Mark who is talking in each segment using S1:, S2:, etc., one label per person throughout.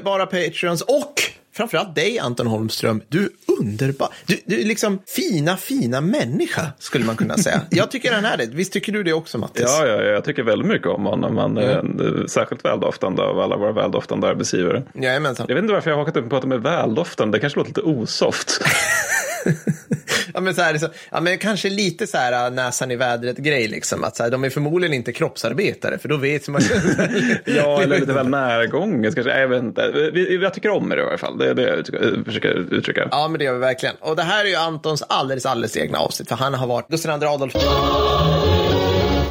S1: underbara Patreons och framförallt dig Anton Holmström. Du är underbar. Du, du är liksom fina, fina människa skulle man kunna säga. Jag tycker han är det. Visst tycker du det också Mattis?
S2: Ja, ja, jag tycker väldigt mycket om honom. Han är mm. särskilt väldoftande av alla våra väldoftande arbetsgivare.
S1: Jajamensan.
S2: Jag vet inte varför jag har hakat upp på att de är väldoftande. Det kanske låter lite osoft.
S1: ja, men så här, så, ja, men kanske lite så här äh, näsan i vädret-grej. Liksom, att så här, de är förmodligen inte kroppsarbetare, för då vet man
S2: Ja, eller lite väl närgånget kanske. Jag vet inte. Jag tycker om det i alla fall. Det är det jag försöker uttrycka.
S1: Ja, men det gör vi verkligen. Och det här är ju Antons alldeles, alldeles egna avsnitt, för han har varit Gustav II Adolf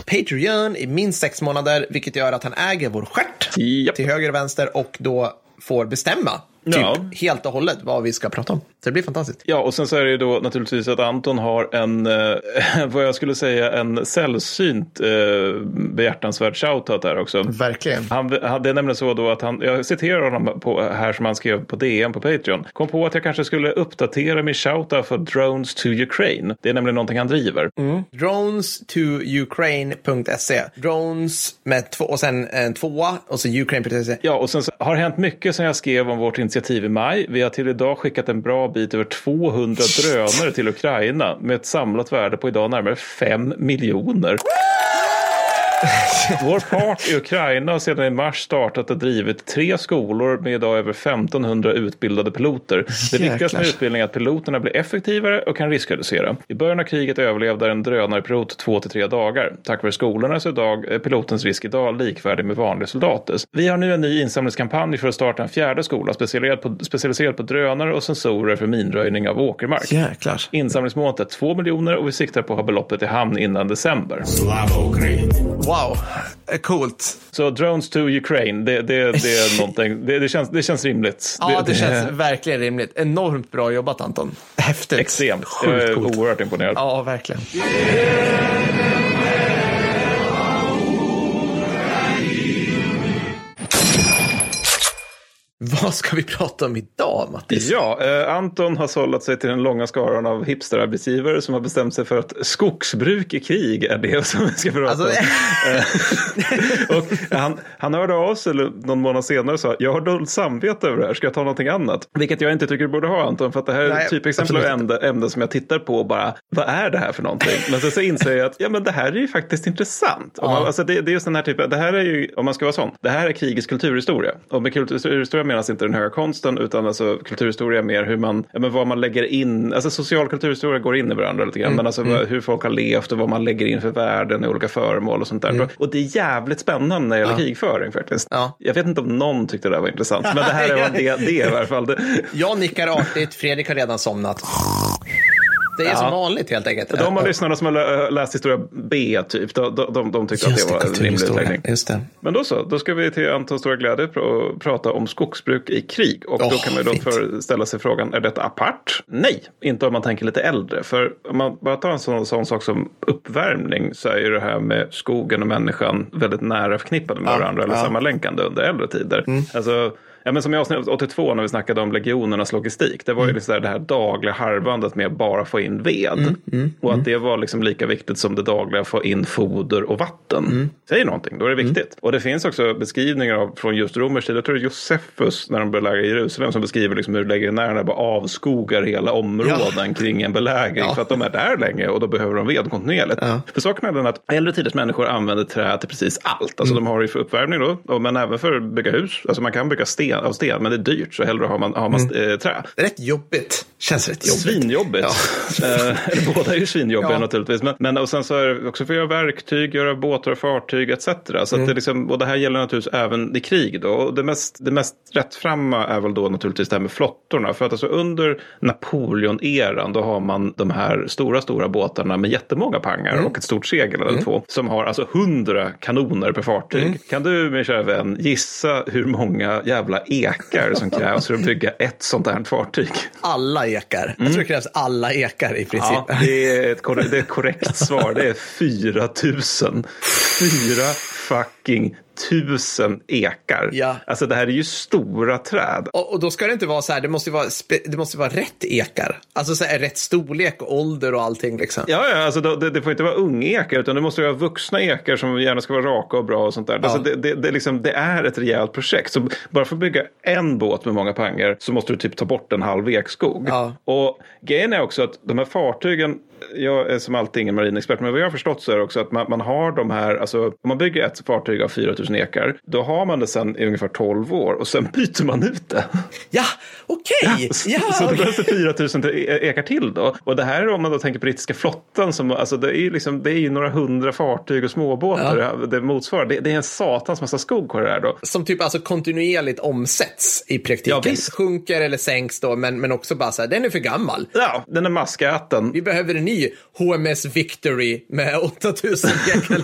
S1: Patreon i minst sex månader, vilket gör att han äger vår stjärt
S2: yep.
S1: till höger och vänster och då får bestämma typ ja. helt och hållet vad vi ska prata om. Så det blir fantastiskt.
S2: Ja, och sen så är det ju då naturligtvis att Anton har en, eh, vad jag skulle säga, en sällsynt eh, behjärtansvärd shoutout där också.
S1: Verkligen.
S2: Han, det är nämligen så då att han, jag citerar honom på, här som han skrev på DN på Patreon. Kom på att jag kanske skulle uppdatera min shoutout för Drones to Ukraine. Det är nämligen någonting han driver.
S1: Mm. Drones to Ukraine.se. Drones med två, och sen en tvåa och så Ukraine.se.
S2: Ja, och sen så har det hänt mycket sen jag skrev om vårt initiativ i maj. Vi har till idag skickat en bra bit över 200 drönare till Ukraina med ett samlat värde på idag närmare 5 miljoner. Vår part i Ukraina har sedan i mars startat och drivit tre skolor med idag över 1500 utbildade piloter. Det viktigaste med utbildningen är att piloterna blir effektivare och kan riskreducera. I början av kriget överlevde en drönarpilot två till tre dagar. Tack vare skolorna så idag är pilotens risk idag likvärdig med vanliga soldaters. Vi har nu en ny insamlingskampanj för att starta en fjärde skola specialiserad på, specialiserad på drönare och sensorer för minröjning av åkermark.
S1: Jäklar.
S2: Insamlingsmålet är 2 miljoner och vi siktar på att ha beloppet i hamn innan december.
S1: Wow, coolt.
S2: Så Drones to Ukraine, det, det, det är någonting, det, det, känns, det känns rimligt.
S1: Ja, det, känns verkligen rimligt. Enormt bra jobbat Anton. Häftigt.
S2: Extremt. Sjukt jag är coolt. oerhört imponerad.
S1: Ja, verkligen. Vad ska vi prata om idag, Mattis?
S2: Ja, eh, Anton har sållat sig till den långa skaran av hipsterarbetsgivare som har bestämt sig för att skogsbruk i krig är det som vi ska prata alltså, om. Eh, och han, han hörde av sig någon månad senare och sa jag har dåligt samvete över det här, ska jag ta någonting annat? Vilket jag inte tycker du borde ha Anton, för att det här är typexempel av ämne, ämne som jag tittar på och bara, vad är det här för någonting? Men sen så inser jag att ja, men det här är ju faktiskt intressant. Ja. Man, alltså, det, det är just den här typen, det här är ju, om man ska vara sån, det här är krigets kulturhistoria. Och med kulturhistoria menas inte den höga konsten utan alltså kulturhistoria mer hur man, ja, men vad man lägger in, alltså social kulturhistoria går in i varandra lite grann, mm. men alltså mm. hur folk har levt och vad man lägger in för värden i olika föremål och sånt där. Mm. Och det är jävligt spännande när det gäller ja. krigföring faktiskt. Ja. Jag vet inte om någon tyckte det där var intressant, men det här är det, det i alla fall.
S1: Jag nickar artigt, Fredrik har redan somnat. Det är ja. som vanligt helt enkelt.
S2: De av lyssnarna som har läst historia B, typ, de, de, de tyckte Just att det var en rimlig utläggning. Men då så, då ska vi till Antons stora glädje pr prata om skogsbruk i krig. Och oh, då kan man ju då ställa sig frågan, är detta apart? Nej, inte om man tänker lite äldre. För om man bara tar en sån, sån sak som uppvärmning så är ju det här med skogen och människan väldigt nära förknippade med ja, varandra, eller ja. sammanlänkande under äldre tider. Mm. Alltså, Ja, men som i avsnitt 82 när vi snackade om legionernas logistik. Det var ju mm. liksom det här dagliga harvandet med att bara få in ved. Mm, mm, och att mm. det var liksom lika viktigt som det dagliga att få in foder och vatten. Mm. Säger någonting, då är det mm. viktigt. Och det finns också beskrivningar av, från just romersk tid. Jag tror det är Josefus när de belägrar Jerusalem som beskriver liksom hur legionärerna bara avskogar hela områden ja. kring en belägring. Ja. För att de är där länge och då behöver de ved kontinuerligt. Ja. För saken är den att äldre tiders människor använder trä till precis allt. Alltså de har det för uppvärmning då, men även för att bygga hus. Alltså man kan bygga sten sten, av sten, men det är dyrt så hellre har man, har man mm. Eh, trä.
S1: Rätt jobbigt. Känns rätt jobbigt.
S2: Svinjobbigt. Ja. eh, båda är ju svinjobbiga ja. naturligtvis. Men, men och sen så är det också för att göra verktyg, göra båtar och fartyg etc. Så mm. det liksom, och det här gäller naturligtvis även i krig. Då. Och det, mest, det mest rättframma är väl då naturligtvis det här med flottorna. För att alltså under Napoleon-eran då har man de här stora, stora båtarna med jättemånga pangar mm. och ett stort segel eller mm. två. Som har alltså hundra kanoner per fartyg. Mm. Kan du min kära vän gissa hur många jävla ekar som krävs för att bygga ett sånt här fartyg?
S1: Alla ekar. Mm. Jag tror det krävs alla ekar i princip.
S2: Ja, det, är ett, det är ett korrekt svar. Det är 4 000. 4 fucking tusen ekar.
S1: Ja.
S2: Alltså det här är ju stora träd.
S1: Och, och då ska det inte vara så här, det måste vara, det måste vara rätt ekar. Alltså så här, rätt storlek och ålder och allting liksom.
S2: Ja, ja alltså det, det får inte vara ungekar utan det måste vara vuxna ekar som gärna ska vara raka och bra och sånt där. Alltså det, det, det, liksom, det är ett rejält projekt. Så bara för att bygga en båt med många panger så måste du typ ta bort en halv ekskog.
S1: Ja.
S2: Och grejen är också att de här fartygen jag är som alltid ingen marinexpert, men vad jag har förstått så är det också att man, man har de här, alltså om man bygger ett fartyg av 4000 ekar, då har man det sen i ungefär 12 år och sen byter man ut det.
S1: Ja, okej! Ja,
S2: så det
S1: okej.
S2: behövs det 4000 till- e- ekar till då. Och det här är om man då tänker brittiska flottan, som, alltså det är liksom, det är ju några hundra fartyg och småbåtar det, det motsvarar. Det, det är en satans massa skog på det här då.
S1: Som typ alltså kontinuerligt omsätts i praktiken.
S2: Ja, visst.
S1: Sjunker eller sänks då, men, men också bara så här, den är för gammal.
S2: Ja, den är maskäten.
S1: Vi behöver en ny HMS Victory med 8000 jäkel.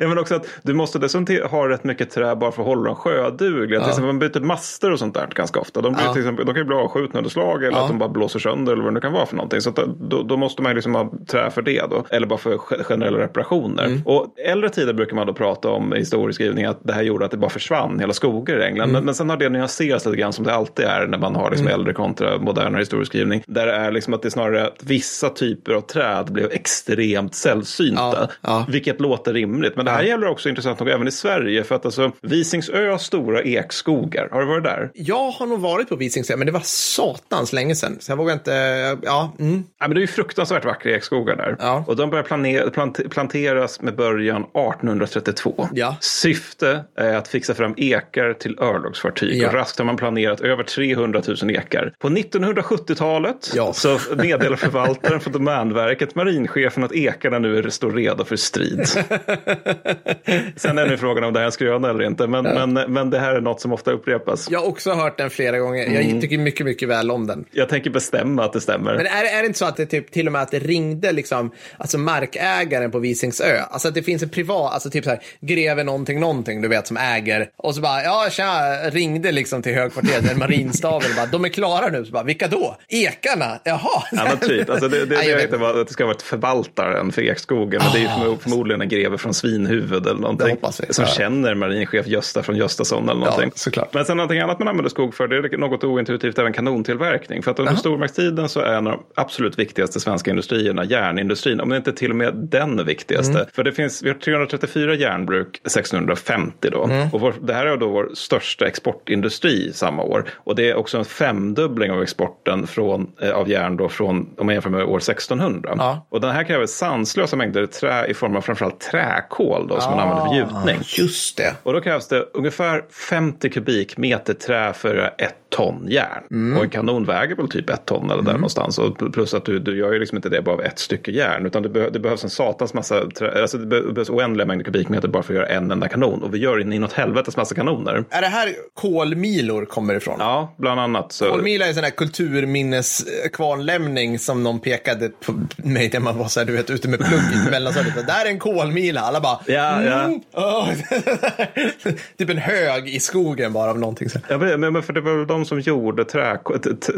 S2: ja, men också att du måste dessutom till- ha rätt mycket trä bara för att hålla dem sjödugliga. Till exempel man byter master och sånt där ganska ofta. De, blir,
S1: Ja.
S2: till exempel, de kan ju bli avskjutna under slag eller
S1: Ja.
S2: att de bara blåser sönder eller vad det nu kan vara för någonting. Så att då, då måste man ju liksom ha trä för det då. Eller bara för ge- generella reparationer.
S1: Mm.
S2: Och äldre tider brukar man då prata om i historieskrivning att det här gjorde att det bara försvann hela skogar i England.
S1: Mm.
S2: Men, men sen har det nyanserats lite grann som det alltid är när man har liksom äldre kontra modernare historieskrivning. Där det är liksom att det är snarare att vissa typer av träd blev extremt sällsynta.
S1: Ja, ja.
S2: Vilket låter rimligt. Men det här gäller också intressant nog även i Sverige. För att alltså Visingsö har stora ekskogar. Har du varit där?
S1: Jag har nog varit på Visingsö, men det var satans länge sedan. Så jag vågar inte, ja. Mm.
S2: Ja, men det är ju fruktansvärt vackra ekskogar där.
S1: Ja.
S2: Och de börjar plant- planteras med början 1832.
S1: Ja.
S2: Syfte är att fixa fram ekar till örlogsfartyg.
S1: Ja.
S2: Och raskt har man planerat över 300 000 ekar. På 1970-talet
S1: Ja.
S2: så meddelar förvaltaren för Domänverket marinchefen att ekarna nu står redo för strid. Sen är nu frågan om det här är en skröna eller inte. Men, men, men det här är något som ofta upprepas.
S1: Jag har också hört den flera gånger.
S2: Mm.
S1: Jag tycker mycket, mycket väl om den.
S2: Jag tänker bestämma att det stämmer.
S1: Men är, är det inte så att det typ, till och med att det ringde liksom, alltså markägaren på Visingsö? Alltså att det finns en privat, alltså typ så här, greve någonting, någonting, du vet, som äger. Och så bara, ja, tja, ringde liksom till högkvarteret, en marinstaben och bara, de är klara nu. Så bara, vilka då? Ekarna? Jaha.
S2: Ja, men typ. Alltså det, det, det
S1: jag
S2: var att det ska vara ett förvaltaren för ekskogen. Men det är ju förmo- förmodligen en greve från Svinhuvud eller någonting.
S1: Hoppas vi.
S2: Som
S1: Ja.
S2: känner marinchef Gösta från Göstason eller någonting.
S1: såklart.
S2: Men sen någonting annat man använder skog för det är något ointuitivt även kanontillverkning. För att under stormaktstiden så är en av de absolut viktigaste svenska industrierna järnindustrin. Om det inte till och med den viktigaste.
S1: Mm.
S2: För det finns, vi har 334 järnbruk 1650 då.
S1: Mm.
S2: Och vår, det här är då vår största exportindustri samma år. Och det är också en femdubbling av exporten från, eh, av järn då från, om man jämför med år 1600.
S1: Ja.
S2: Och den här kräver sanslösa mängder trä i form av framförallt träkol då, som man använder för gjutning.
S1: Ah, Just det.
S2: Och då krävs det ungefär 50 kubikmeter trä för ett ton järn.
S1: Mm.
S2: Och en kanon väger väl typ ett ton eller där någonstans. Och plus att du, du gör ju liksom inte det bara av ett stycke järn. Utan det, be, det behövs en satans massa, trä, alltså det be, behövs oändliga mängder kubikmeter bara för att göra en enda kanon. Och vi gör in inåt helvetes massa kanoner.
S1: Är det här kolmilor kommer ifrån?
S2: Ja, bland annat. Så,
S1: Kolmila är en sån här kulturminneskvarnlämning som någon pekade på mig när man var så här, du vet, ute med plugg i mellanstadiet. Där är en kolmila. Alla bara,
S2: Ja, ja.
S1: typ en hög i skogen bara av någonting. Så.
S2: Ja, men, men för det var väl de som gjorde trä,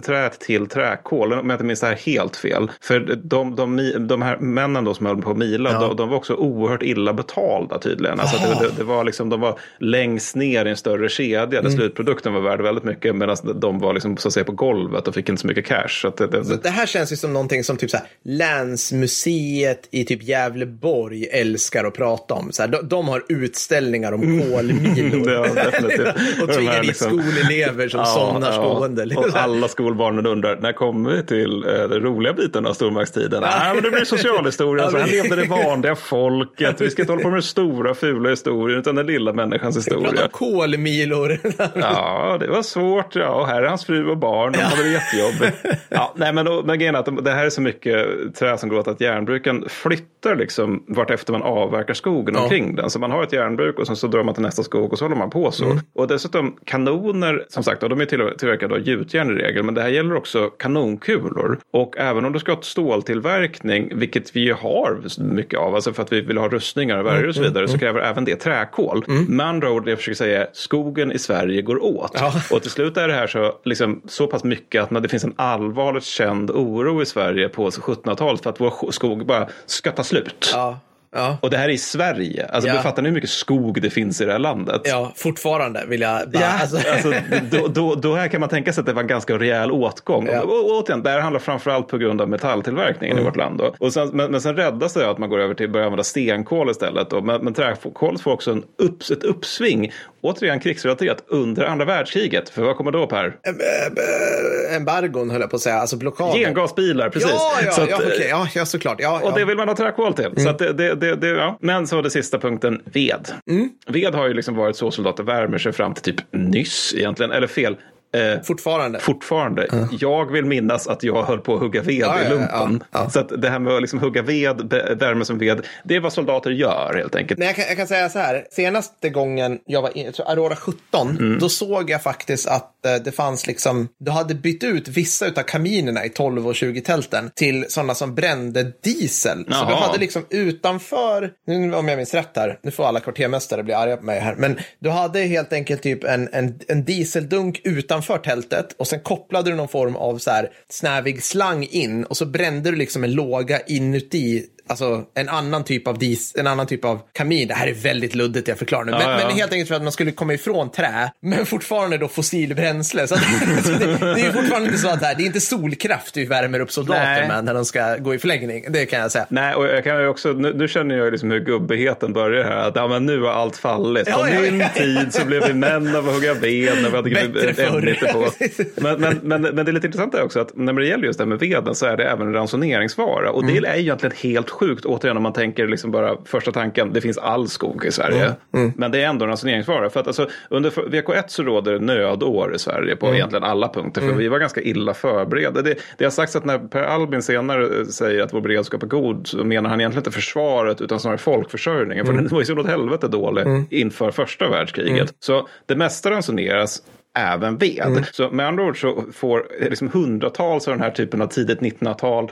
S2: träet till träkol, om jag inte minns det här helt fel. För de, de, de, här männen då som höll på att mila,
S1: Ja.
S2: de, de var också oerhört illa betalda tydligen. Alltså det, det, det var liksom, de var längst ner i en större kedja där
S1: Mm.
S2: slutprodukten var värd väldigt mycket medan de var liksom, så att säga, på golvet och fick inte så mycket cash. Så det, det,
S1: Det här känns ju som någonting som typ så här, länsmuseet i typ Gävleborg älskar att prata om. Så här, de, de har utställningar om kolmilor.
S2: Ja, definitivt.
S1: och tvingar dit
S2: liksom-
S1: skolelever som somnar stående.
S2: Och alla skolbarnen undrar, när kommer vi till eh, den roliga biten av stormaktstiden? Nej, men det blir socialhistoria.
S1: Ja,
S2: Så här levde det vanliga folket. Vi ska inte hålla på med stora fula historier, utan den lilla människans
S1: Prata
S2: historia.
S1: om kolmilor.
S2: Ja, det var svårt. Ja, och här är hans fru och barn. De hade det jättejobbigt. Ja, nej, men, då, men grejen är att de- det här är så mycket trä som går åt att järnbruken flyttar liksom vart efter man avverkar skogen
S1: Ja.
S2: omkring den. Så man har ett järnbruk och sen så drar man till nästa skog och så håller man på så. Och dessutom kanoner, som sagt, de är till- tillverkade av gjutjärn i regel, men det här gäller också kanonkulor. Och även om du ska ha ett ståltillverkning, vilket vi ju har mycket av, alltså för att vi vill ha rustningar och värjor och så vidare, så kräver även det träkol. Med andra ord, det jag försöker säga, är, skogen i Sverige går åt.
S1: Ja.
S2: Och till slut är det här så, liksom, så pass mycket att när det finns en allvarligt känd oro i Sverige på 1700-talet för att vår skog bara ska ta slut.
S1: Ja. Ja.
S2: Och det här är i Sverige. Alltså,
S1: Ja.
S2: ja. fattar hur mycket skog det finns i det här landet?
S1: Ja, fortfarande vill jag bara...
S2: Ja,
S1: Alltså,
S2: alltså, då, då, då här kan man tänka sig att det var en ganska rejäl åtgång.
S1: Ja.
S2: Och, och, återigen, det här handlar framförallt på grund av metalltillverkningen
S1: Mm.
S2: i vårt land. Då. Och sen, men, men sen räddas det att man går över till att börja använda stenkol istället. Då. Men, men träkolet får också en upps, ett uppsving, återigen krigsrelaterat, under andra världskriget. För vad kommer då Per?
S1: eh, embargon höll jag på att säga, alltså blockader.
S2: Gengasbilar, precis.
S1: Ja, ja,
S2: att,
S1: ja, okej. ja, såklart. Ja,
S2: Och
S1: ja. Mm.
S2: det vill man ha träkol till. Så att det, det, det, det, ja. Men så det sista punkten, ved.
S1: Mm.
S2: Ved har ju liksom varit så soldater värmer sig fram till typ nyss egentligen, eller fel. Eh,
S1: Fortfarande.
S2: Fortfarande. Jag vill minnas att jag höll på att hugga ved
S1: Ja,
S2: i lumpen.
S1: ja, ja.
S2: Så att det här med att liksom hugga ved, värme som ved, det är vad soldater gör helt enkelt.
S1: Men jag kan, jag kan säga så här, senaste gången jag var tror Aurora 17,
S2: Mm.
S1: då såg jag faktiskt att eh, det fanns liksom, du hade bytt ut vissa av kaminerna i 12 och 20-tälten till sådana som brände diesel. Så du
S2: Jaha.
S1: hade liksom utanför, nu om jag minns rätt här, nu får alla kvartermästare bli arga på mig här, men du hade helt enkelt typ en, en, en dieseldunk utanför tältet och sen kopplade du någon form av så här snävig slang in och så brände du liksom en låga inuti Alltså en annan typ av dis, en annan typ av kamin. Det här är väldigt luddigt jag förklarar nu. Men,
S2: Ja, ja.
S1: men helt enkelt för att man skulle komma ifrån trä, men fortfarande då fossilbränsle. Så, att, så det, det är fortfarande inte så att det, här, det är inte solkraft vi värmer upp soldater med när de ska gå i förlängning. Det kan jag säga.
S2: Nej, och jag kan också, nu, nu känner jag liksom hur gubbigheten börjar här. Att ja, men nu har allt fallit. På
S1: Ja,
S2: min tid så blev vi män av att hugga ved när vi hade ett ämne på. Men, men, men, men det är lite intressant är också att när det gäller just det här med veden så är det även en ransoneringsvara. Och
S1: Mm.
S2: det är ju egentligen helt sjukt. Återigen om man tänker liksom bara första tanken, det finns all skog i Sverige.
S1: Mm.
S2: Men det är ändå en ransoneringsvara. För att alltså, under VK1 så råder det nödår i Sverige på
S1: Mm.
S2: egentligen alla punkter. För vi var ganska illa förberedda. Det, det har sagts att när Per Albin senare säger att vår beredskap är god så menar han egentligen inte försvaret utan snarare folkförsörjningen. För den var ju så åt helvete dålig inför första världskriget. Så det mesta ransoneras även ved. Så med andra ord så får liksom hundratals av den här typen av tidigt 1900-tal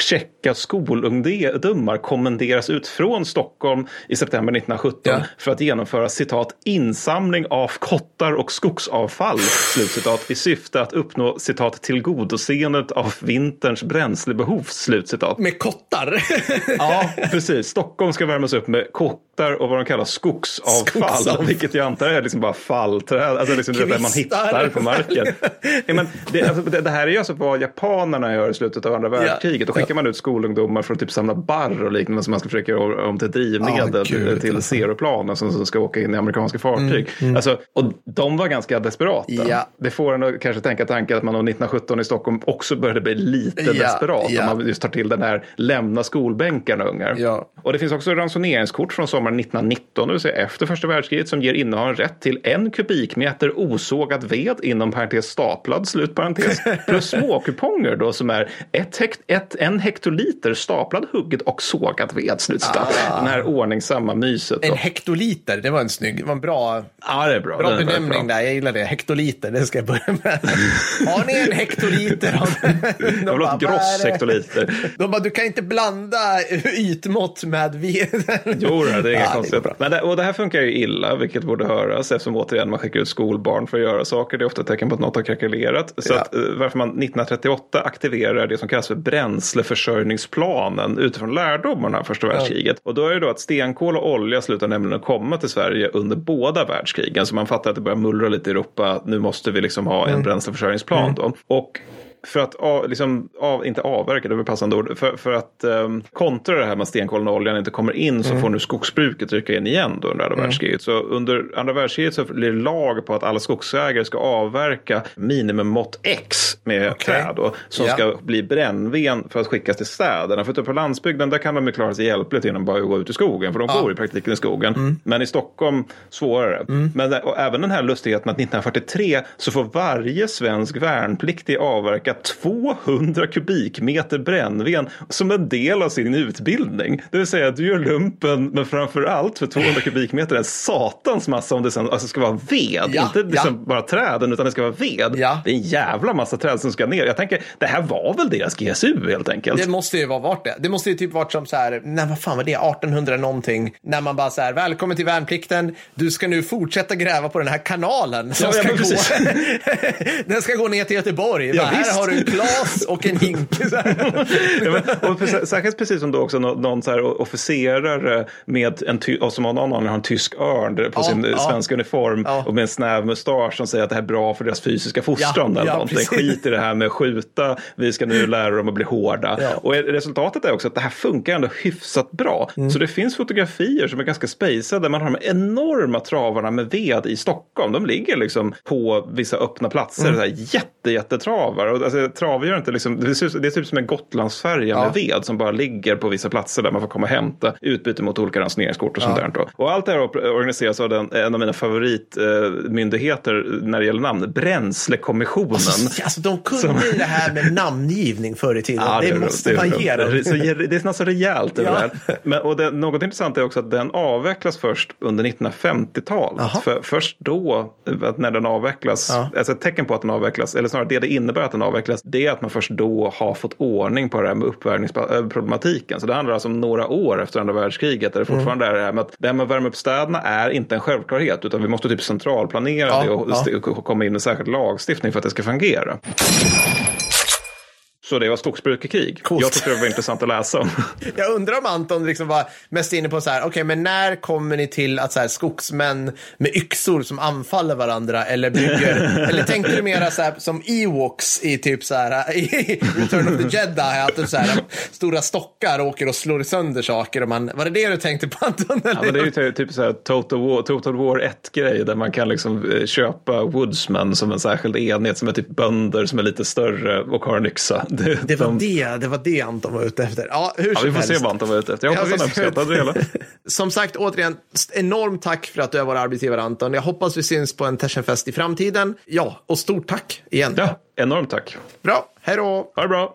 S2: tjecka skolungdomar kommenderas ut från Stockholm i september 1917
S1: Ja.
S2: för att genomföra citat insamling av kottar och skogsavfall slutcitat i syfte att uppnå citat tillgodoseendet av vinterns bränslebehov slutcitat.
S1: Med kottar.
S2: Ja, precis. Stockholm ska värmas upp med kottar och vad de kallar skogsavfall.
S1: Skogsavfall.
S2: Vilket jag antar är liksom bara fallträd. Alltså liksom det man
S1: Kvistar.
S2: hittar på marken. Ja, men det, alltså, det, det här är ju alltså vad japanerna gör i slutet av andra världskriget. Då skickar man ut skolungdomar för att typ samla barr och liknande som man ska försöka göra om till drivmedel
S1: gud,
S2: till
S1: alltså.
S2: zeroplanen som, ska åka in i amerikanska fartyg. Alltså, och de var ganska desperata.
S1: Ja.
S2: Det får en att kanske tänka tanken att man år 1917 i Stockholm också började bli lite
S1: Ja,
S2: desperat.
S1: ja.
S2: Om man just tar till den här lämna skolbänkarna ungar.
S1: Ja.
S2: Och det finns också ransoneringskort från sommaren 1919, det vill säga efter första världskriget, som ger innehavaren rätt till en kubikmeter osågad ved, inom parentes staplad, slutparentes, plus småkuponger då som är ett hekt, ett, en hektoliter staplad, hugget och sågad ved, slutcitat. Den här ordningsamma myset. Då.
S1: En hektoliter, det var en snygg, det var en bra,
S2: Ja, det är bra.
S1: bra benämning där. Jag gillar det. Hektoliter, det ska jag börja med. Har ni en hektoliter? De
S2: Jag vill ha ett gross hektoliter.
S1: De bara, du kan inte blanda ytmått med ved.
S2: Jo, det är inga
S1: Ja,
S2: konstigheter. Men det, och det här funkar ju illa, vilket borde höras eftersom återigen man skickar ut skolbarn för att göra saker. Det är ofta tecken på att något har krackelerat. Så
S1: Ja.
S2: att, eh, varför man 1938 aktiverar det som kallas för bränsleförsörjningsplanen utifrån lärdomarna av första världskriget. Och då är det då att stenkol och olja slutar nämligen att komma till Sverige under båda världskrigen. Så man fattar att det börjar mullra lite i Europa. Nu måste vi liksom ha en bränsleförsörjningsplan då. Och för att av, liksom, av, inte avverka, det är passande ord, för, för att um, kontra det här med att stenkolen och oljan inte kommer in så får nu skogsbruket rycka in igen då under andra världskriget. Så under andra världskriget så blir det lag på att alla skogsägare ska avverka minimummått X med
S1: Okej.
S2: träd då, som
S1: Ja.
S2: ska bli brännven för att skickas till städerna. För ute på landsbygden där kan de ju klara sig hjälpligt genom bara att gå ut i skogen, för de bor i praktiken i skogen. Men i Stockholm svårare. Men det- och även den här lustigheten att 1943 så får varje svensk värnpliktig avverka 200 kubikmeter brännven som en del av sin utbildning. Det vill säga att du gör lumpen men framför allt för 200 kubikmeter en satans massa om det sen alltså ska vara ved.
S1: Ja,
S2: Inte liksom
S1: ja.
S2: bara träden utan det ska vara ved.
S1: Ja.
S2: Det är en jävla massa träd som ska ner. Jag tänker, det här var väl deras GSU helt enkelt.
S1: Det måste ju vara vart det. Det måste ju typ varit som så här, nej vad fan var det, 1800 någonting. När man bara så här, välkommen till värnplikten, du ska nu fortsätta gräva på den här kanalen som
S2: Ja,
S1: ska gå. den ska gå ner till Göteborg.
S2: Ja,
S1: Bara, här. Har du en glas och en hink.
S2: ja, men, och för, särskilt precis som då också någon, någon så här officerare med en ty, som av någon anledning har en tysk örn på ja, sin ja. svenska uniform och med en snäv mustasch som säger att det här är bra för deras fysiska fostran. Ja, eller ja, någonting. Skit i det här med att skjuta, vi ska nu lära dem att bli hårda. Och resultatet är också att det här funkar ändå hyfsat bra. Mm. Så det finns fotografier som är ganska spacade där man har de enorma travarna med ved i Stockholm. De ligger liksom på vissa öppna platser, mm. så här jätte, jättetravar. Och alltså, travar gör inte liksom, det ser, det ser ut som en Gotlandsfärja ja. med ved som bara ligger på vissa platser där man får komma och hämta utbyte mot olika ransoneringskort och ja. sånt där. Och allt det här organiseras av den, en av mina favoritmyndigheter när det gäller namn, Bränslekommissionen. Alltså,
S1: alltså de kunde som... det här med namngivning förr i tiden. Ja, det, det, måste man ge dem.
S2: Det, är så rejält över ja. det här. Men, och det, något intressant är också att den avvecklas först under 1950-talet. För först då, när den avvecklas, alltså ett tecken på att den avvecklas, eller snarare det det innebär att den avvecklas, det är att man först då har fått ordning på det här med uppvärmningsproblematiken. Så det handlar alltså om några år efter andra världskriget där det fortfarande mm. är det här med att det här med att värma upp städerna är inte en självklarhet utan vi måste typ centralplanera ja, det och, ja. komma in med särskild lagstiftning för att det ska fungera. Så det var skogsbruk i krig. Coolt. Jag tyckte det var intressant att läsa om.
S1: Jag undrar om Anton liksom var mest inne på så här, okej, okay, men när kommer ni till att så här, skogsmän med yxor som anfaller varandra eller bygger, eller tänkte du mera så här som Ewoks i typ så här, i Return of the Jedi, att du så här, stora stockar åker och slår sönder saker och man, var det det du tänkte på Anton?
S2: Eller? Ja, men det är ju typ, typ så här Total War, Total War 1-grej där man kan liksom eh, köpa Woodsman som en särskild enhet som är typ bönder som är lite större och har en yxa.
S1: Det, det, var, de... det, det var det Anton var ute efter. Ja, hur
S2: ja, vi får
S1: helst.
S2: se vad Anton var ute efter. Jag hoppas ja, han uppskattade det hela.
S1: Som sagt, återigen, enormt tack för att du är vår arbetsgivare Anton. Jag hoppas vi syns på en Tersenfest i framtiden. Ja, och stort tack igen.
S2: Ja, enormt tack.
S1: Bra, hej då.
S2: Ha det bra.